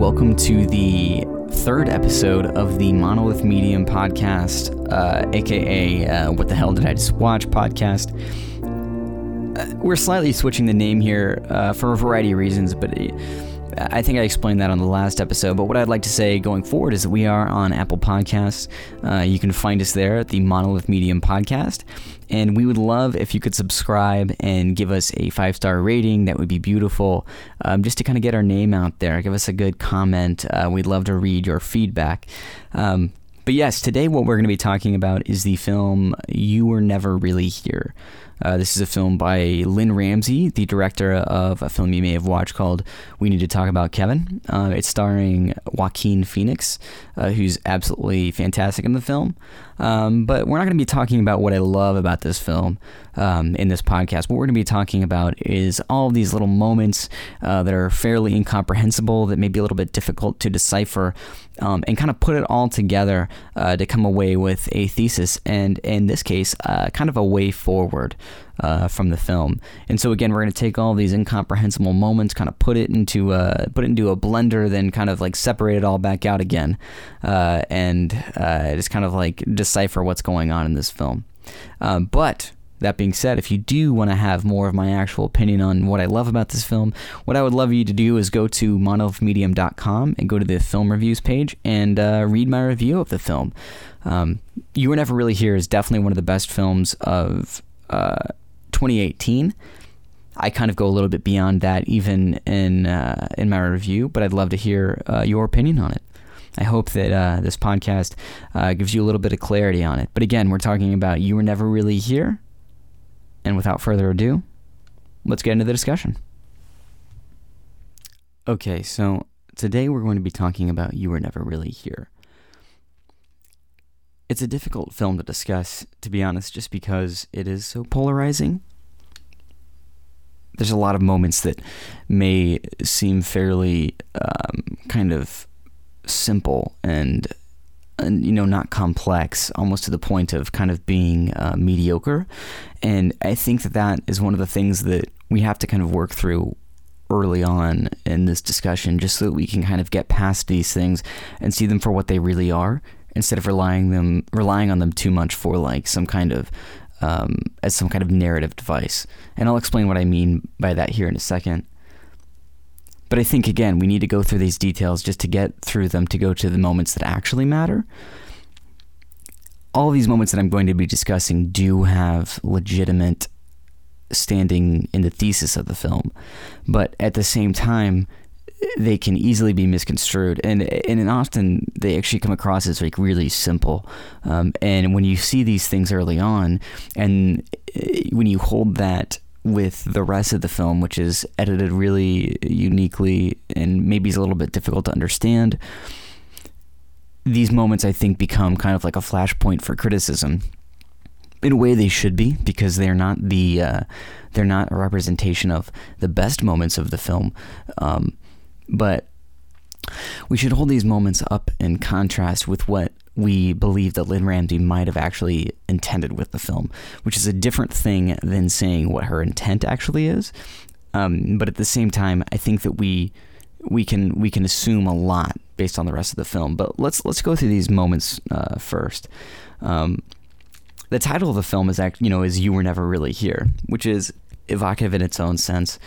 welcome to the third episode of the Monolith Medium podcast, uh, aka uh, What the Hell Did I Just Watch podcast. Uh, we're slightly switching the name here uh, for a variety of reasons, but. I think I explained that on the last episode, but what I'd like to say going forward is that we are on Apple Podcasts. Uh, you can find us there at the Monolith Medium Podcast. And we would love if you could subscribe and give us a five star rating. That would be beautiful. Um, just to kind of get our name out there. Give us a good comment. Uh, we'd love to read your feedback. Um, but yes, today what we're going to be talking about is the film You Were Never Really Here. Uh, this is a film by Lynne Ramsay, the director of a film you may have watched called We Need to Talk About Kevin. Uh, it's starring Joaquin Phoenix, uh, who's absolutely fantastic in the film. Um, but we're not going to be talking about what I love about this film um, in this podcast. What we're going to be talking about is all of these little moments uh, that are fairly incomprehensible, that may be a little bit difficult to decipher, um, and kind of put it all together uh, to come away with a thesis, and in this case, uh, kind of a way forward uh, from the film. And so again, we're going to take all these incomprehensible moments, kind of put it into a, put it into a blender, then kind of like separate it all back out again, uh, and uh, just kind of like decipher what's going on in this film. Um, but that being said, if you do want to have more of my actual opinion on what I love about this film, what I would love you to do is go to monolithmedium.com and go to the film reviews page and uh, read my review of the film. Um, you Were Never Really Here is definitely one of the best films of uh, 2018. I kind of go a little bit beyond that even in uh, in my review, but I'd love to hear uh, your opinion on it. I hope that uh, this podcast uh, gives you a little bit of clarity on it. But again, we're talking about You Were Never Really Here. And without further ado, let's get into the discussion. Okay, so today we're going to be talking about You Were Never Really Here. It's a difficult film to discuss, to be honest, just because it is so polarizing. There's a lot of moments that may seem fairly um, kind of simple and, you know not complex, almost to the point of kind of being uh, mediocre. And I think that that is one of the things that we have to kind of work through early on in this discussion, just so that we can kind of get past these things and see them for what they really are, instead of relying them relying on them too much for like some kind of um, as some kind of narrative device. And I'll explain what I mean by that here in a second. But I think, again, we need to go through these details just to get through them to go to the moments that actually matter. All these moments that I'm going to be discussing do have legitimate standing in the thesis of the film, but at the same time, they can easily be misconstrued, and and often they actually come across as like really simple. Um, and when you see these things early on, and eh, when you hold that with the rest of the film, which is edited really uniquely and maybe is a little bit difficult to understand, these moments I think become kind of like a flashpoint for criticism. In a way, they should be because they're not the uh, they're not a representation of the best moments of the film, um, but we should hold these moments up in contrast with what we believe that Lynne Ramsay might have actually intended with the film, which is a different thing than saying what her intent actually is. Um, but at the same time, I think that we we can we can assume a lot based on the rest of the film. But let's let's go through these moments uh, first. Um, the title of the film is act, you know is "You Were Never Really Here," which is evocative in its own sense.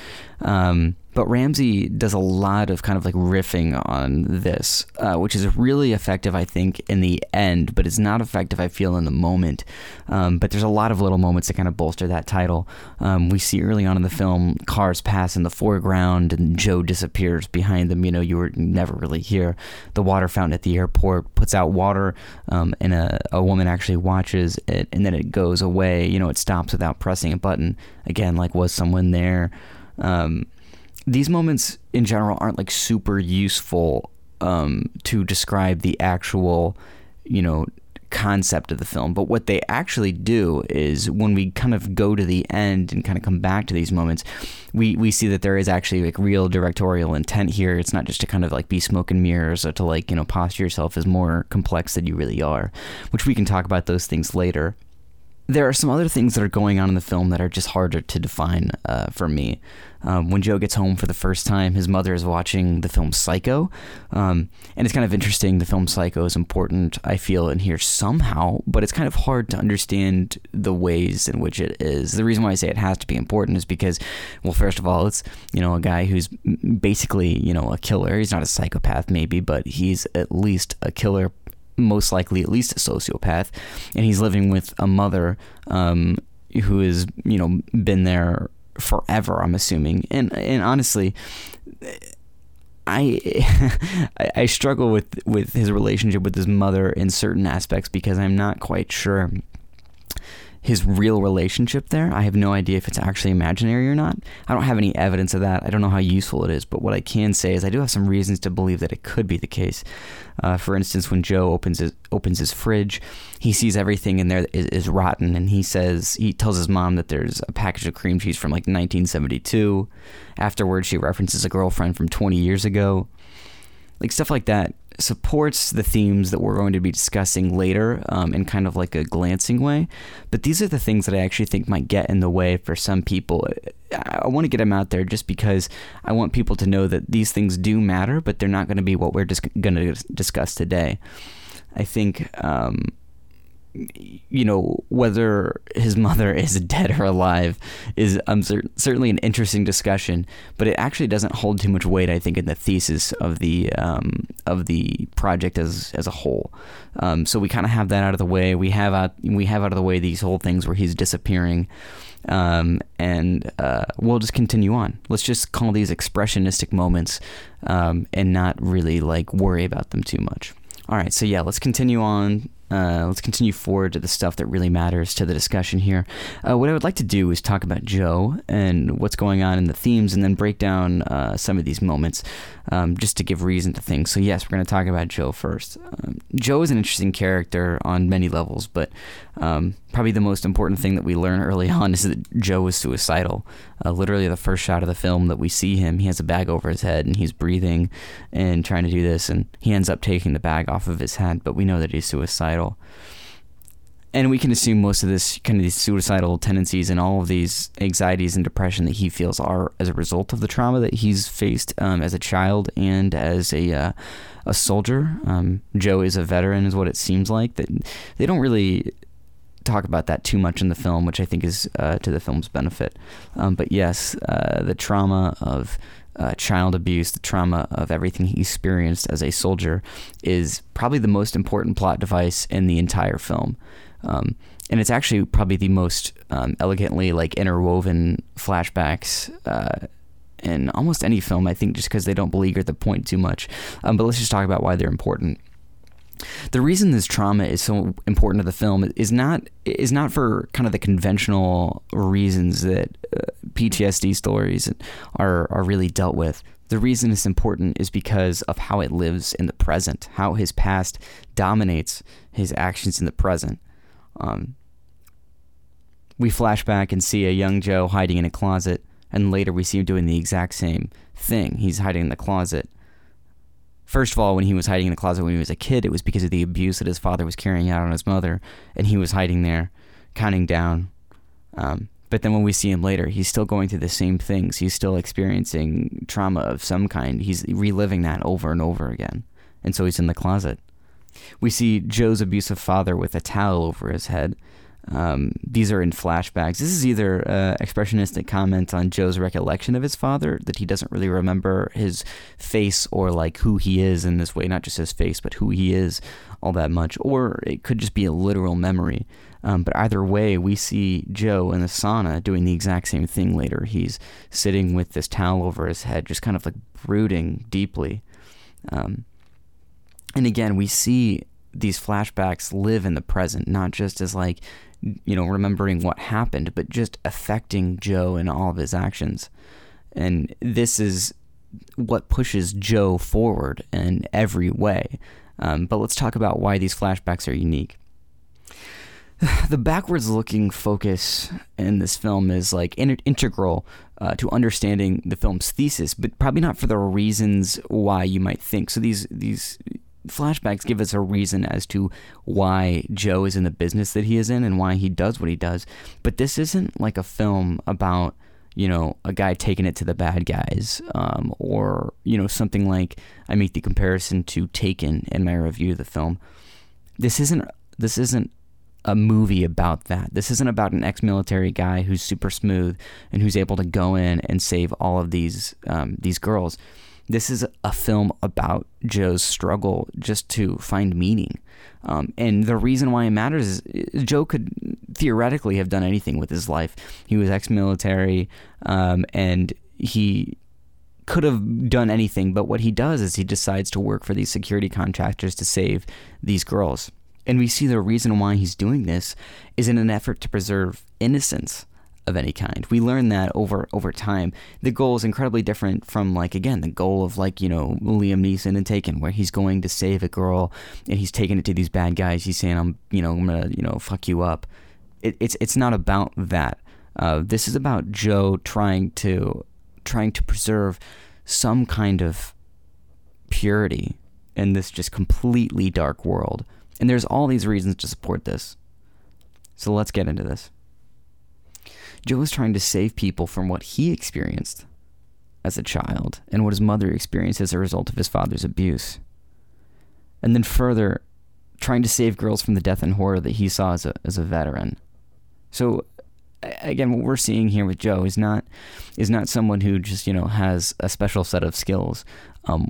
Um, but Ramsay does a lot of kind of like riffing on this, uh, which is really effective, I think, in the end, but it's not effective, I feel, in the moment. Um, but there's a lot of little moments that kind of bolster that title. Um, we see early on in the film cars pass in the foreground and Joe disappears behind them. You know, you were never really here. The water fountain at the airport puts out water, um, and a, a woman actually watches it, and then it goes away. You know, it stops without pressing a button. Again, like, was someone there? Um, these moments in general aren't like super useful um, to describe the actual, you know, concept of the film. But what they actually do is when we kind of go to the end and kind of come back to these moments, we, we see that there is actually like real directorial intent here. It's not just to kind of like be smoke and mirrors or to like, you know, posture yourself as more complex than you really are, which we can talk about those things later. There are some other things that are going on in the film that are just harder to define uh, for me. Um, when Joe gets home for the first time, his mother is watching the film Psycho. Um, and it's kind of interesting. The film Psycho is important, I feel, in here somehow, but it's kind of hard to understand the ways in which it is. The reason why I say it has to be important is because, well, first of all, it's, you know, a guy who's basically, you know, a killer. He's not a psychopath, maybe, but he's at least a killer most likely at least a sociopath, and he's living with a mother um, who has you know been there forever. I'm assuming, and and honestly. I I struggle with with his relationship with his mother in certain aspects because I'm not quite sure his real relationship there. I have no idea if it's actually imaginary or not. I don't have any evidence of that. I don't know how useful it is, but what I can say is I do have some reasons to believe that it could be the case. Uh, for instance, when Joe opens his opens his fridge, he sees everything in there is, is rotten, and he says he tells his mom that there's a package of cream cheese from like 1972. Afterwards, she references a girlfriend from 20 years ago, like stuff like that supports the themes that we're going to be discussing later um, in kind of like a glancing way. But these are the things that I actually think might get in the way for some people. I want to get them out there just because I want people to know that these things do matter, but they're not going to be what we're just going to discuss today. I think um, you know whether his mother is dead or alive is um, certainly an interesting discussion, but it actually doesn't hold too much weight. I think in the thesis of the um, of the project as as a whole. Um, so we kind of have that out of the way. We have out we have out of the way these whole things where he's disappearing, um, and uh, we'll just continue on. Let's just call these expressionistic moments, um, and not really like worry about them too much. All right, so yeah, let's continue on uh, let's continue forward to the stuff that really matters to the discussion here. Uh, what I would like to do is talk about Joe and what's going on in the themes, and then break down uh, some of these moments um, just to give reason to things. So, yes, we're going to talk about Joe first. Um, Joe is an interesting character on many levels, but um, probably the most important thing that we learn early on is that Joe is suicidal. Uh, literally, the first shot of the film that we see him, he has a bag over his head and he's breathing and trying to do this, and he ends up taking the bag off of his head, but we know that he's suicidal. And we can assume most of this kind of these suicidal tendencies and all of these anxieties and depression that he feels are as a result of the trauma that he's faced um, as a child and as a uh, a soldier. Um, Joe is a veteran, is what it seems like. That they don't really talk about that too much in the film, which I think is uh, to the film's benefit. Um, but yes, uh, the trauma of uh, child abuse, the trauma of everything he experienced as a soldier, is probably the most important plot device in the entire film. Um, and it's actually probably the most um, elegantly like interwoven flashbacks uh, in almost any film. I think just because they don't beleaguer the point too much. Um, but let's just talk about why they're important. The reason this trauma is so important to the film is not is not for kind of the conventional reasons that uh, PTSD stories are are really dealt with. The reason it's important is because of how it lives in the present, how his past dominates his actions in the present. Um, we flash back and see a young Joe hiding in a closet, and later we see him doing the exact same thing. He's hiding in the closet First of all, when he was hiding in the closet when he was a kid, it was because of the abuse that his father was carrying out on his mother, and he was hiding there, counting down. Um, but then when we see him later, he's still going through the same things. He's still experiencing trauma of some kind. He's reliving that over and over again. And so he's in the closet. We see Joe's abusive father with a towel over his head, um, these are in flashbacks. This is either uh, expressionistic comment on Joe's recollection of his father that he doesn't really remember his face or like who he is in this way, not just his face, but who he is all that much, or it could just be a literal memory. Um, but either way, we see Joe in the sauna doing the exact same thing later. He's sitting with this towel over his head, just kind of like brooding deeply. Um, and again, we see these flashbacks live in the present, not just as like you know, remembering what happened, but just affecting Joe and all of his actions. And this is what pushes Joe forward in every way. Um, but let's talk about why these flashbacks are unique. The backwards looking focus in this film is like in- integral uh, to understanding the film's thesis, but probably not for the reasons why you might think. So these these flashbacks give us a reason as to why Joe is in the business that he is in and why he does what he does. But this isn't like a film about you know a guy taking it to the bad guys, um, or you know something like I make the comparison to Taken in my review of the film. This isn't this isn't a movie about that. This isn't about an ex-military guy who's super smooth and who's able to go in and save all of these um, these girls. This is a film about Joe's struggle just to find meaning. Um, and the reason why it matters is Joe could theoretically have done anything with his life. He was ex military um, and he could have done anything, but what he does is he decides to work for these security contractors to save these girls. And we see the reason why he's doing this is in an effort to preserve innocence of any kind. We learn that over over time. The goal is incredibly different from like again the goal of like you know Liam Neeson and Taken, where he's going to save a girl and he's taking it to these bad guys. He's saying I'm you know I'm gonna you know fuck you up. It, it's it's not about that. Uh, this is about Joe trying to trying to preserve some kind of purity in this just completely dark world. And there's all these reasons to support this. So let's get into this. Joe is trying to save people from what he experienced as a child and what his mother experienced as a result of his father's abuse. And then further, trying to save girls from the death and horror that he saw as a, as a veteran. So again, what we're seeing here with Joe is not is not someone who just you know has a special set of skills. Um,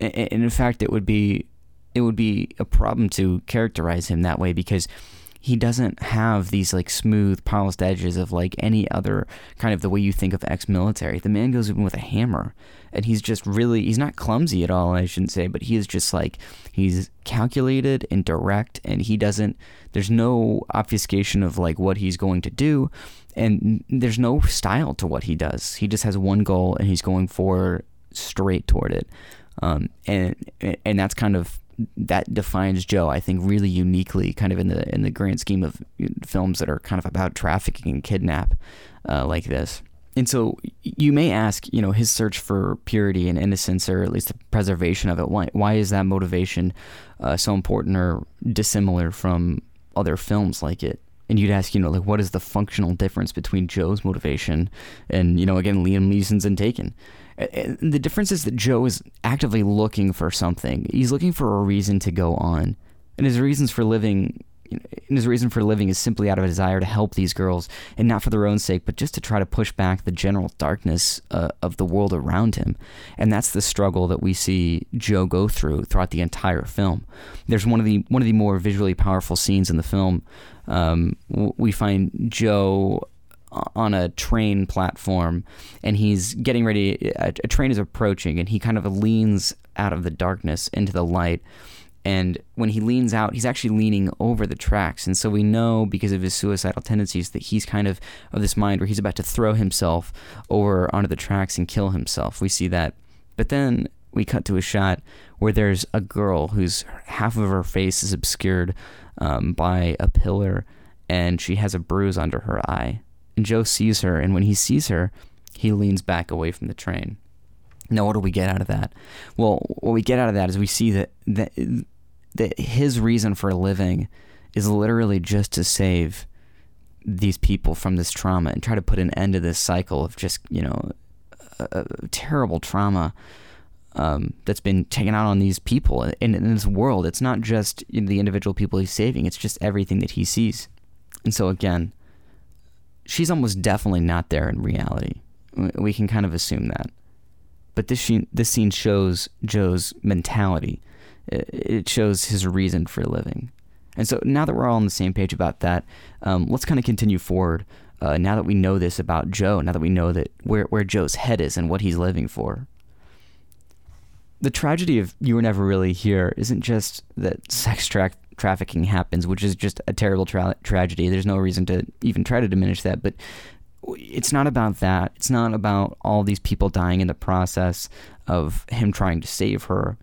and in fact, it would be it would be a problem to characterize him that way because he doesn't have these like smooth, polished edges of like any other kind of the way you think of ex-military. The man goes in with a hammer, and he's just really he's not clumsy at all. I shouldn't say, but he is just like he's calculated and direct, and he doesn't. There's no obfuscation of like what he's going to do, and there's no style to what he does. He just has one goal, and he's going for straight toward it. Um, and and that's kind of that defines Joe, I think, really uniquely, kind of in the in the grand scheme of films that are kind of about trafficking and kidnap, uh, like this. And so you may ask, you know, his search for purity and innocence, or at least the preservation of it. Why why is that motivation uh, so important or dissimilar from other films like it? And you'd ask, you know, like what is the functional difference between Joe's motivation and, you know, again, Liam Neeson's and Taken? The difference is that Joe is actively looking for something. He's looking for a reason to go on, and his reasons for living. And his reason for living is simply out of a desire to help these girls, and not for their own sake, but just to try to push back the general darkness uh, of the world around him. And that's the struggle that we see Joe go through throughout the entire film. There's one of the one of the more visually powerful scenes in the film. Um, we find Joe on a train platform and he's getting ready a, a, train is approaching and he kind of leans out of the darkness into the light. And when he leans out he's actually leaning over the tracks. And so we know because of his suicidal tendencies that he's kind of of this mind where he's about to throw himself over onto the tracks and kill himself. We see that. But then we cut to a shot where there's a girl whose half of her face is obscured um, by a pillar and she has a bruise under her eye and Joe sees her, and when he sees her, he leans back away from the train. Now, what do we get out of that? Well, what we get out of that is we see that that, that his reason for living is literally just to save these people from this trauma and try to put an end to this cycle of just you know terrible trauma um, that's been taken out on these people in, in this world. It's not just the individual people he's saving; it's just everything that he sees. And so, again, she's almost definitely not there in reality. We can kind of assume that. But this scene, this scene shows Joe's mentality. It shows his reason for living. And so now that we're all on the same page about that, um, let's kind of continue forward. Uh, now that we know this about Joe, now that we know that where where Joe's head is and what he's living for. The tragedy of You Were Never Really Here isn't just that sex tra- trafficking happens, which is just a terrible tra- tragedy. There's no reason to even try to diminish that, but it's not about that. It's not about all these people dying in the process of him trying to save her.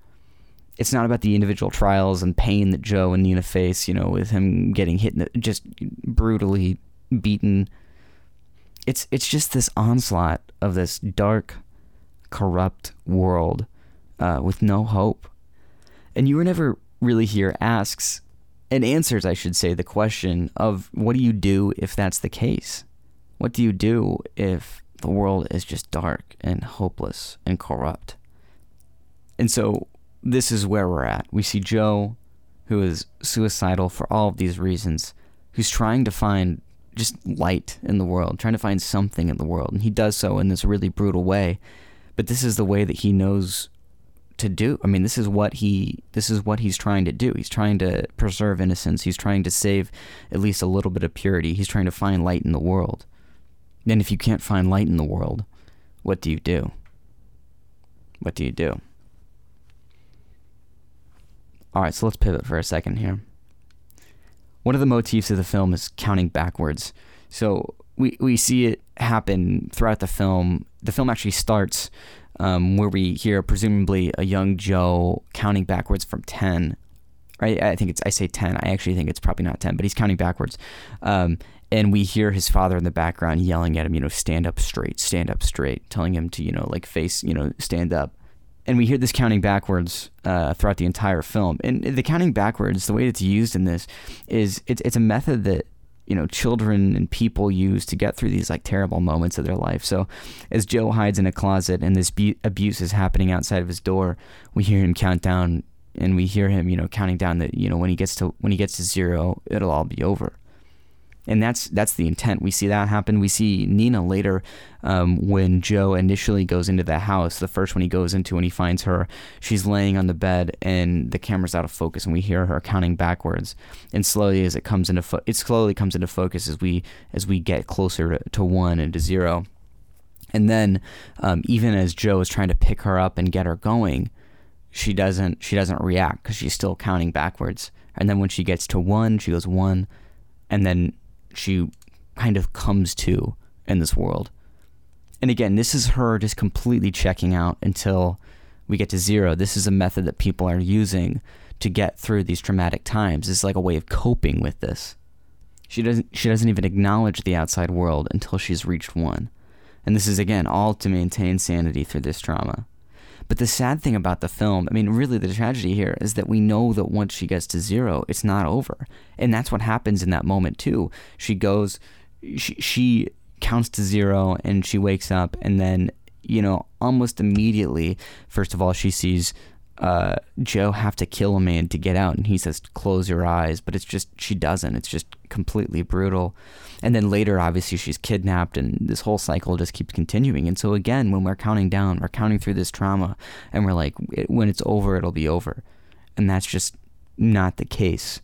It's not about the individual trials and pain that Joe and Nina face, you know, with him getting hit, the, just brutally beaten. It's it's just this onslaught of this dark, corrupt world uh, with no hope And you were never really here asks and answers, I should say, the question of what do you do if that's the case? What do you do if the world is just dark and hopeless and corrupt? And so this is where we're at. We see Joe, who is suicidal for all of these reasons, who's trying to find just light in the world, trying to find something in the world. And he does so in this really brutal way. But this is the way that he knows to do. I mean, this is what he this is what he's trying to do. He's trying to preserve innocence. He's trying to save at least a little bit of purity. He's trying to find light in the world. And if you can't find light in the world, what do you do? What do you do? All right, so let's pivot for a second here. One of the motifs of the film is counting backwards. So we, we see it happen throughout the film. The film actually starts um, where we hear presumably a young Joe counting backwards from 10. Right? I think it's, I say 10. I actually think it's probably not 10, but he's counting backwards. Um, and we hear his father in the background yelling at him, you know, stand up straight, stand up straight, telling him to, you know, like face, you know, stand up. And we hear this counting backwards uh, throughout the entire film. And the counting backwards, the way it's used in this, is it's, it's a method that you know children and people use to get through these like terrible moments of their life. So as Joe hides in a closet and this bu- abuse is happening outside of his door, we hear him count down and we hear him you know counting down that you know when he gets to when he gets to zero, it'll all be over and that's that's the intent. We see that happen. We see Nina later um, when Joe initially goes into the house. The first one he goes into and he finds her, she's laying on the bed and the camera's out of focus, and we hear her counting backwards. And slowly as it comes into fo- it slowly comes into focus as we as we get closer to, to one and to zero. And then um, even as Joe is trying to pick her up and get her going, she doesn't she doesn't react because she's still counting backwards. And then when she gets to one, she goes one, and then she kind of comes to in this world. And again, this is her just completely checking out until we get to zero. This is a method that people are using to get through these traumatic times. It's like a way of coping with this. She doesn't she doesn't even acknowledge the outside world until she's reached one. And this is again all to maintain sanity through this trauma. But the sad thing about the film, I mean, really the tragedy here is that we know that once she gets to zero, it's not over. And that's what happens in that moment, too. She goes, she, she counts to zero and she wakes up, and then, you know, almost immediately, first of all, she sees uh, Joe have to kill a man to get out, and he says, "Close your eyes," but it's just she doesn't. It's just completely brutal. And then later, obviously, she's kidnapped, and this whole cycle just keeps continuing. And so again, when we're counting down, we're counting through this trauma, and we're like, when it's over, it'll be over, and that's just not the case.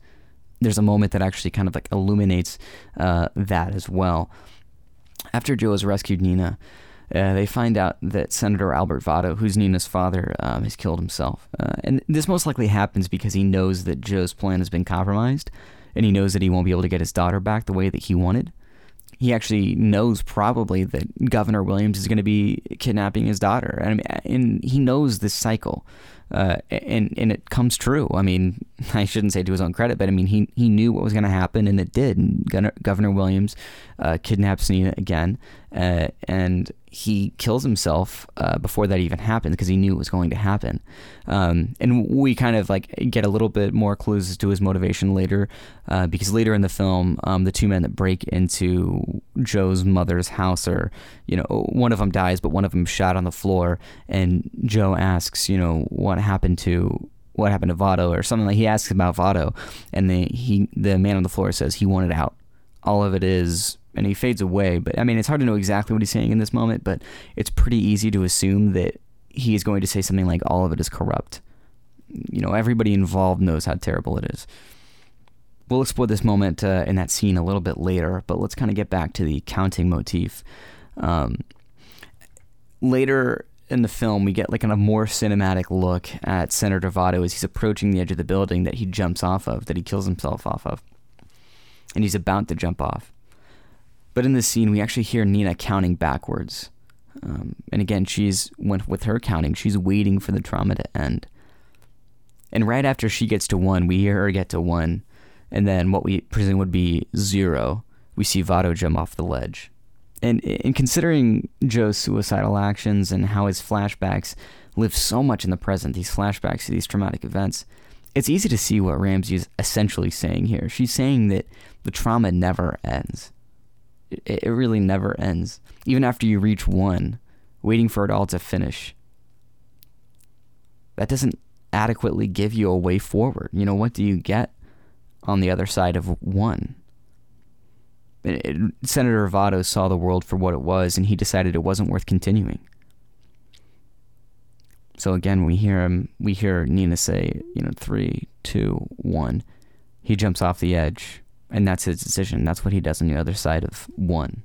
There's a moment that actually kind of like illuminates uh, that as well. After Joe has rescued Nina, uh, they find out that Senator Albert Votto, who's Nina's father, um, has killed himself. Uh, and this most likely happens because he knows that Joe's plan has been compromised, and he knows that he won't be able to get his daughter back the way that he wanted. He actually knows probably that Governor Williams is going to be kidnapping his daughter, and, and he knows this cycle uh, and and it comes true. I mean, I shouldn't say to his own credit, but I mean he he knew what was going to happen, and it did. And Governor, Governor Williams uh, kidnaps Nina again, uh, and he kills himself uh, before that even happened because he knew it was going to happen. Um, and we kind of like get a little bit more clues as to his motivation later, uh, because later in the film, um, the two men that break into Joe's mother's house are, you know, one of them dies, but one of them shot on the floor, and Joe asks, you know, what happened to what happened to Votto or something like he asks about Votto, and the he the man on the floor says he wanted out. All of it is and he fades away. But I mean, it's hard to know exactly what he's saying in this moment, but it's pretty easy to assume that he is going to say something like, all of it is corrupt. You know, everybody involved knows how terrible it is. We'll explore this moment uh, in that scene a little bit later, but let's kind of get back to the counting motif. Um, later in the film, we get like a more cinematic look at Senator Votto as he's approaching the edge of the building that he jumps off of, that he kills himself off of. And he's about to jump off. But in this scene, we actually hear Nina counting backwards. Um, and again, she's with, with her counting, she's waiting for the trauma to end. And right after she gets to one, we hear her get to one, and then what we presume would be zero, we see Votto jump off the ledge. And in considering Joe's suicidal actions and how his flashbacks live so much in the present, these flashbacks to these traumatic events, it's easy to see what Ramsay is essentially saying here. She's saying that the trauma never ends. It, it really never ends. Even after you reach one, waiting for it all to finish. That doesn't adequately give you a way forward. You know, what do you get on the other side of one? It, Senator Votto saw the world for what it was, and he decided it wasn't worth continuing. So again, we hear him. We hear Nina say, "You know, three, two, one." He jumps off the edge, and that's his decision. That's what he does on the other side of one.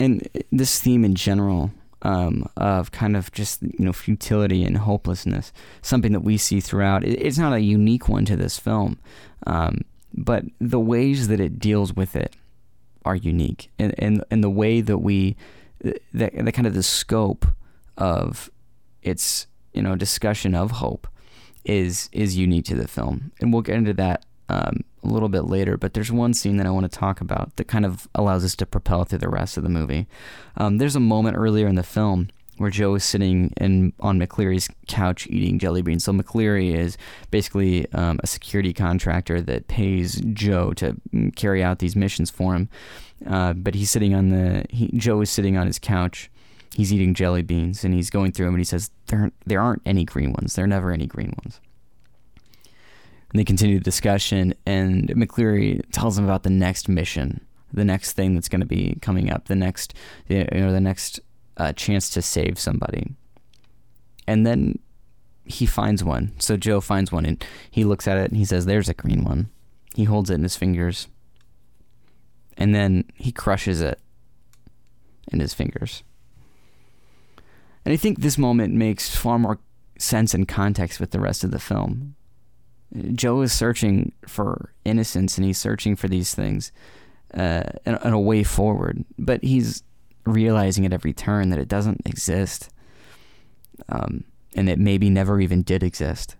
And this theme in general um, of kind of just you know futility and hopelessness, something that we see throughout. It's not a unique one to this film, um, but the ways that it deals with it are unique, and and, and the way that we, the, the kind of the scope of its you know discussion of hope is is unique to the film, and we'll get into that um, a little bit later, but there's one scene that I want to talk about that kind of allows us to propel through the rest of the movie. Um, there's a moment earlier in the film where Joe is sitting in on McCleary's couch eating jelly beans. So McCleary is basically um, a security contractor that pays Joe to mm, carry out these missions for him. Uh, but he's sitting on the he, Joe is sitting on his couch. He's eating jelly beans and he's going through them and he says there there aren't any green ones. There are never any green ones. And they continue the discussion, and McCleary tells him about the next mission, the next thing that's going to be coming up, the next, you know, the next uh, chance to save somebody. And then he finds one. So Joe finds one, and he looks at it, and he says, "There's a green one." He holds it in his fingers, and then he crushes it in his fingers. And I think this moment makes far more sense and context with the rest of the film. Joe is searching for innocence and he's searching for these things uh, and, and a way forward, but he's realizing at every turn that it doesn't exist um, and it maybe never even did exist.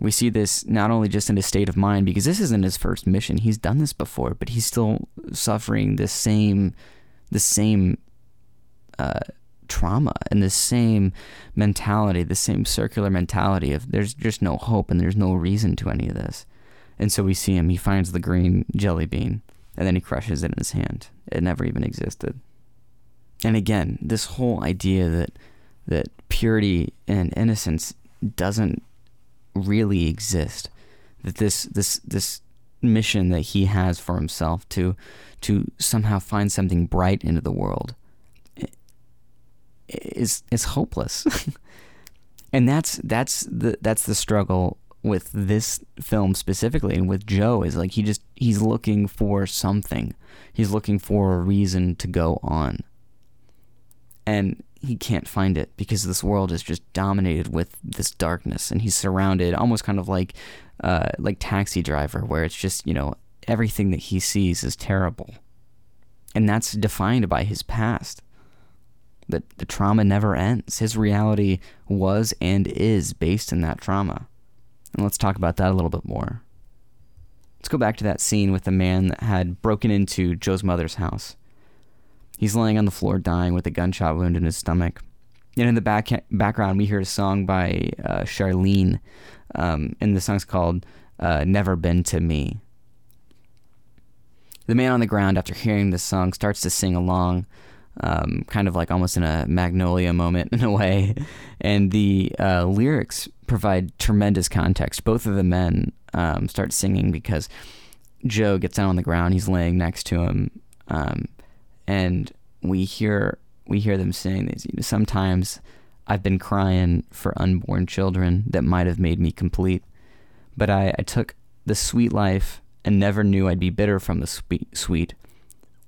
We see this not only just in his state of mind, because this isn't his first mission. He's done this before, but he's still suffering the same, the same uh, trauma and the same mentality, the same circular mentality of there's just no hope and there's no reason to any of this. And so we see him, he finds the green jelly bean and then he crushes it in his hand. It never even existed. And again, this whole idea that that purity and innocence doesn't really exist. That this this this mission that he has for himself to to somehow find something bright into the world is is hopeless. and that's that's the that's the struggle with this film specifically and with Joe is like he just he's looking for something. He's looking for a reason to go on. And he can't find it because this world is just dominated with this darkness and he's surrounded almost kind of like uh, like taxi driver where it's just, you know, everything that he sees is terrible. And that's defined by his past that the trauma never ends. His reality was and is based in that trauma. And let's talk about that a little bit more. Let's go back to that scene with the man that had broken into Joe's mother's house. He's laying on the floor dying with a gunshot wound in his stomach. And in the back background, we hear a song by uh, Charlene, um, and the song's called uh, Never Been to Me. The man on the ground, after hearing this song, starts to sing along um, kind of like almost in a magnolia moment in a way. And the uh, lyrics provide tremendous context. Both of the men um, start singing because Joe gets down on the ground. He's laying next to him, um, and we hear we hear them sing. These, Sometimes I've been crying for unborn children that might have made me complete, but I, I took the sweet life and never knew I'd be bitter from the sweet. sweet.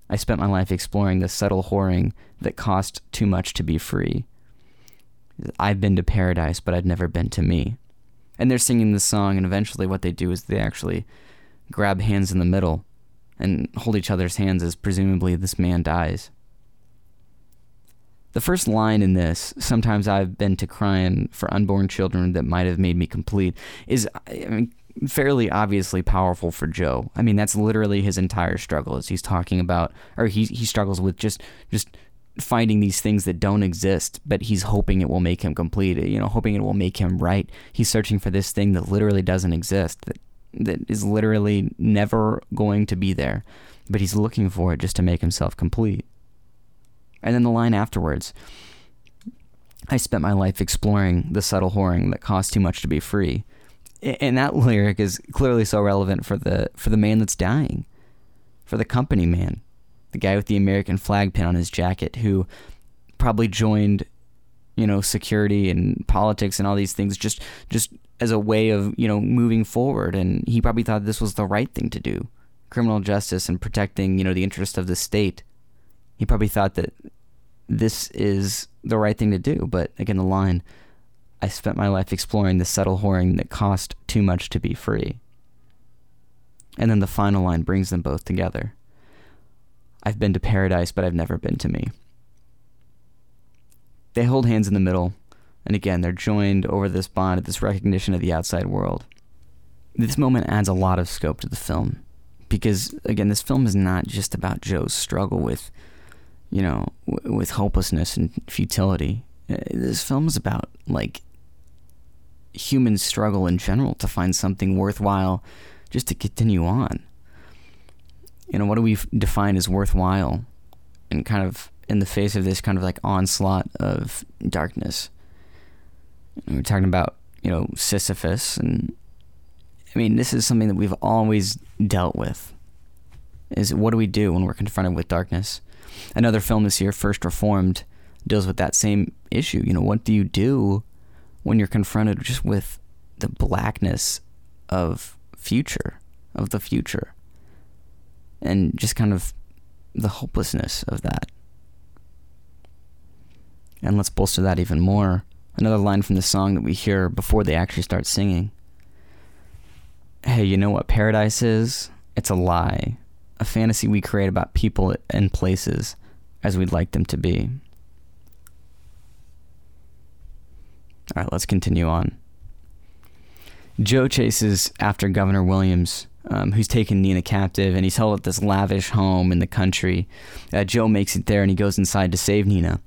I spent my life exploring the subtle whoring that cost too much to be free. I've been to paradise, but I'd never been to me. And they're singing this song, and eventually what they do is they actually grab hands in the middle and hold each other's hands as presumably this man dies. The first line in this, sometimes I've been to crying for unborn children that might have made me complete, is I mean, fairly obviously powerful for Joe. I mean, that's literally his entire struggle. Is he's talking about, or he he struggles with just just finding these things that don't exist, but he's hoping it will make him complete. You know, hoping it will make him right. He's searching for this thing that literally doesn't exist, that that is literally never going to be there, but he's looking for it just to make himself complete. And then the line afterwards. I spent my life exploring the subtle whoring that costs too much to be free. And that lyric is clearly so relevant for the for the man that's dying, for the company man the guy with the American flag pin on his jacket who probably joined you know security and politics and all these things just just as a way of you know moving forward. And he probably thought this was the right thing to do criminal justice and protecting you know the interest of the state. He probably thought that this is the right thing to do. But again the line i spent my life exploring the subtle whoring that cost too much to be free. And then the final line brings them both together. I've been to paradise, but I've never been to me. They hold hands in the middle, and again, they're joined over this bond, at this recognition of the outside world. This moment adds a lot of scope to the film, because again, this film is not just about Joe's struggle with, you know, w- with hopelessness and futility. Uh, this film is about like human struggle in general to find something worthwhile just to continue on you know, what do we define as worthwhile and kind of in the face of this kind of like onslaught of darkness? we're talking about, you know, Sisyphus and I mean, this is something that we've always dealt with. Is what do we do when we're confronted with darkness? Another film this year, First Reformed, deals with that same issue. You know, what do you do when you're confronted just with the blackness of future, of the future? and just kind of the hopelessness of that. And let's bolster that even more. Another line from the song that we hear before they actually start singing. Hey, you know what paradise is? It's a lie. A fantasy we create about people and places as we'd like them to be. All right, let's continue on. Joe chases after Governor Williams um, who's taken Nina captive, and he's held at this lavish home in the country. Uh, Joe makes it there, and he goes inside to save Nina.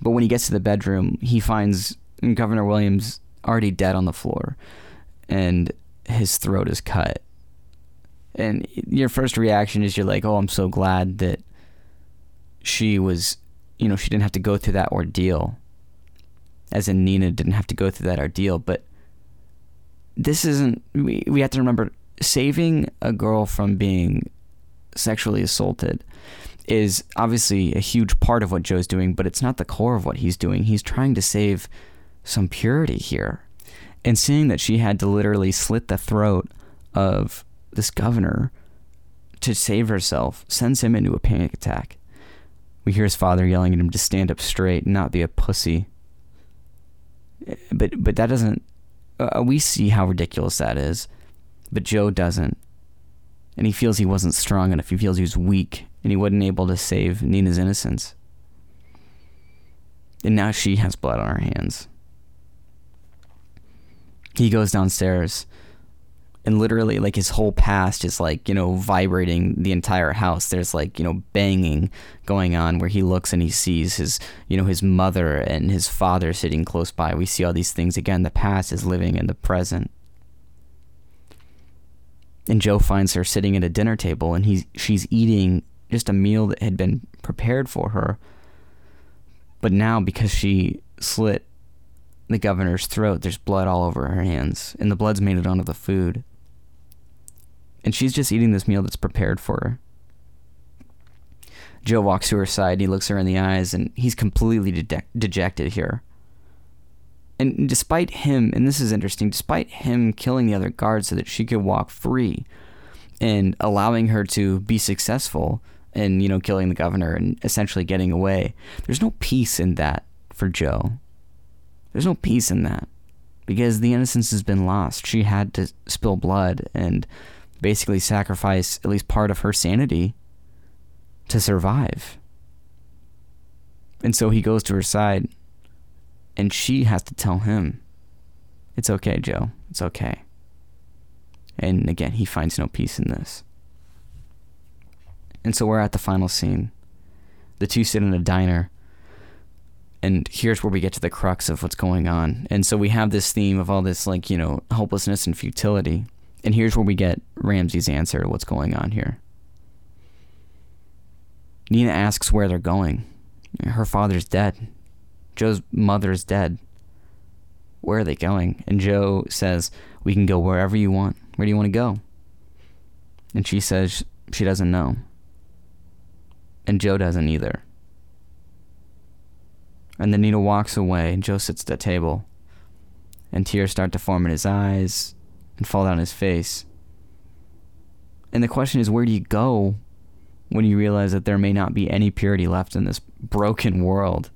But when he gets to the bedroom, he finds Governor Williams already dead on the floor, and his throat is cut. And your first reaction is you're like, oh, I'm so glad that she was, you know, she didn't have to go through that ordeal. As in, Nina didn't have to go through that ordeal. But this isn't, we, we have to remember saving a girl from being sexually assaulted is obviously a huge part of what Joe's doing, but it's not the core of what he's doing. He's trying to save some purity here. And seeing that she had to literally slit the throat of this governor to save herself sends him into a panic attack. We hear his father yelling at him to stand up straight and not be a pussy. But but that doesn't. Uh, we see how ridiculous that is. But Joe doesn't. And he feels he wasn't strong enough. He feels he was weak and he wasn't able to save Nina's innocence. And now she has blood on her hands. He goes downstairs and literally like his whole past is like you know vibrating the entire house there's like you know banging going on where he looks and he sees his you know his mother and his father sitting close by we see all these things again the past is living in the present and Joe finds her sitting at a dinner table and he's she's eating just a meal that had been prepared for her. But now because she slit the governor's throat, there's blood all over her hands and the blood's made it onto the food. And she's just eating this meal that's prepared for her. Joe walks to her side, and he looks her in the eyes, and he's completely de- dejected here and despite him, and this is interesting, despite him killing the other guard so that she could walk free and allowing her to be successful in, you know, killing the governor and essentially getting away, there's no peace in that for Joe. There's no peace in that because the innocence has been lost. She had to spill blood and basically sacrifice at least part of her sanity to survive. And so he goes to her side and she has to tell him, It's okay, Joe. It's okay. And again, he finds no peace in this. And so we're at the final scene. The two sit in a diner. And here's where we get to the crux of what's going on. And so we have this theme of all this, like, you know, hopelessness and futility. And here's where we get Ramsay's answer to what's going on here. Nina asks where they're going. Her father's dead. Joe's mother's dead. Where are they going? And Joe says, We can go wherever you want. Where do you want to go? And she says she doesn't know. And Joe doesn't either. And then Nina walks away, and Joe sits at the table. And tears start to form in his eyes and fall down his face. And the question is, where do you go when you realize that there may not be any purity left in this broken world?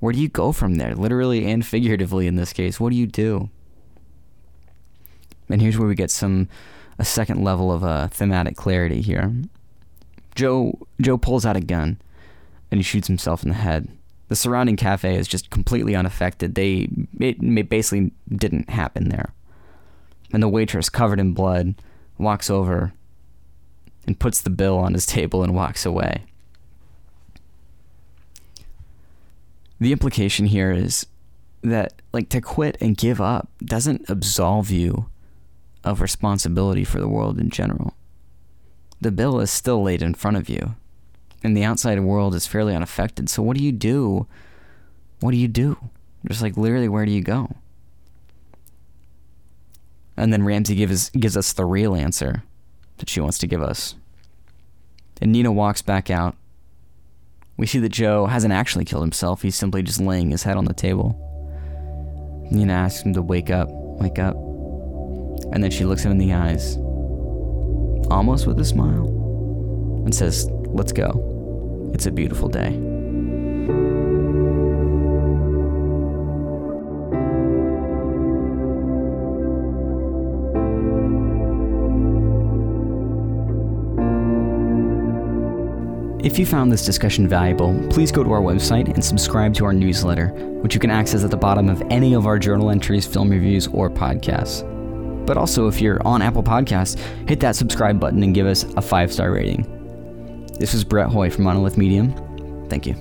Where do you go from there, literally and figuratively in this case? What do you do? And here's where we get some a second level of uh, thematic clarity here. Joe Joe pulls out a gun and he shoots himself in the head. The surrounding cafe is just completely unaffected. They it basically didn't happen there. And the waitress, covered in blood, walks over and puts the bill on his table and walks away. The implication here is that like to quit and give up doesn't absolve you of responsibility for the world in general. The bill is still laid in front of you, and the outside world is fairly unaffected. So, what do you do? What do you do? Just like literally, where do you go? And then Ramsay gives gives us the real answer that she wants to give us. And Nina walks back out. We see that Joe hasn't actually killed himself. He's simply just laying his head on the table. Nina asks him to wake up, wake up. And then she looks him in the eyes, almost with a smile, and says, Let's go. It's a beautiful day. If you found this discussion valuable, please go to our website and subscribe to our newsletter, which you can access at the bottom of any of our journal entries, film reviews, or podcasts. But also, if you're on Apple Podcasts, hit that subscribe button and give us a five star rating. This was Brett Hoy from Monolith Medium. Thank you.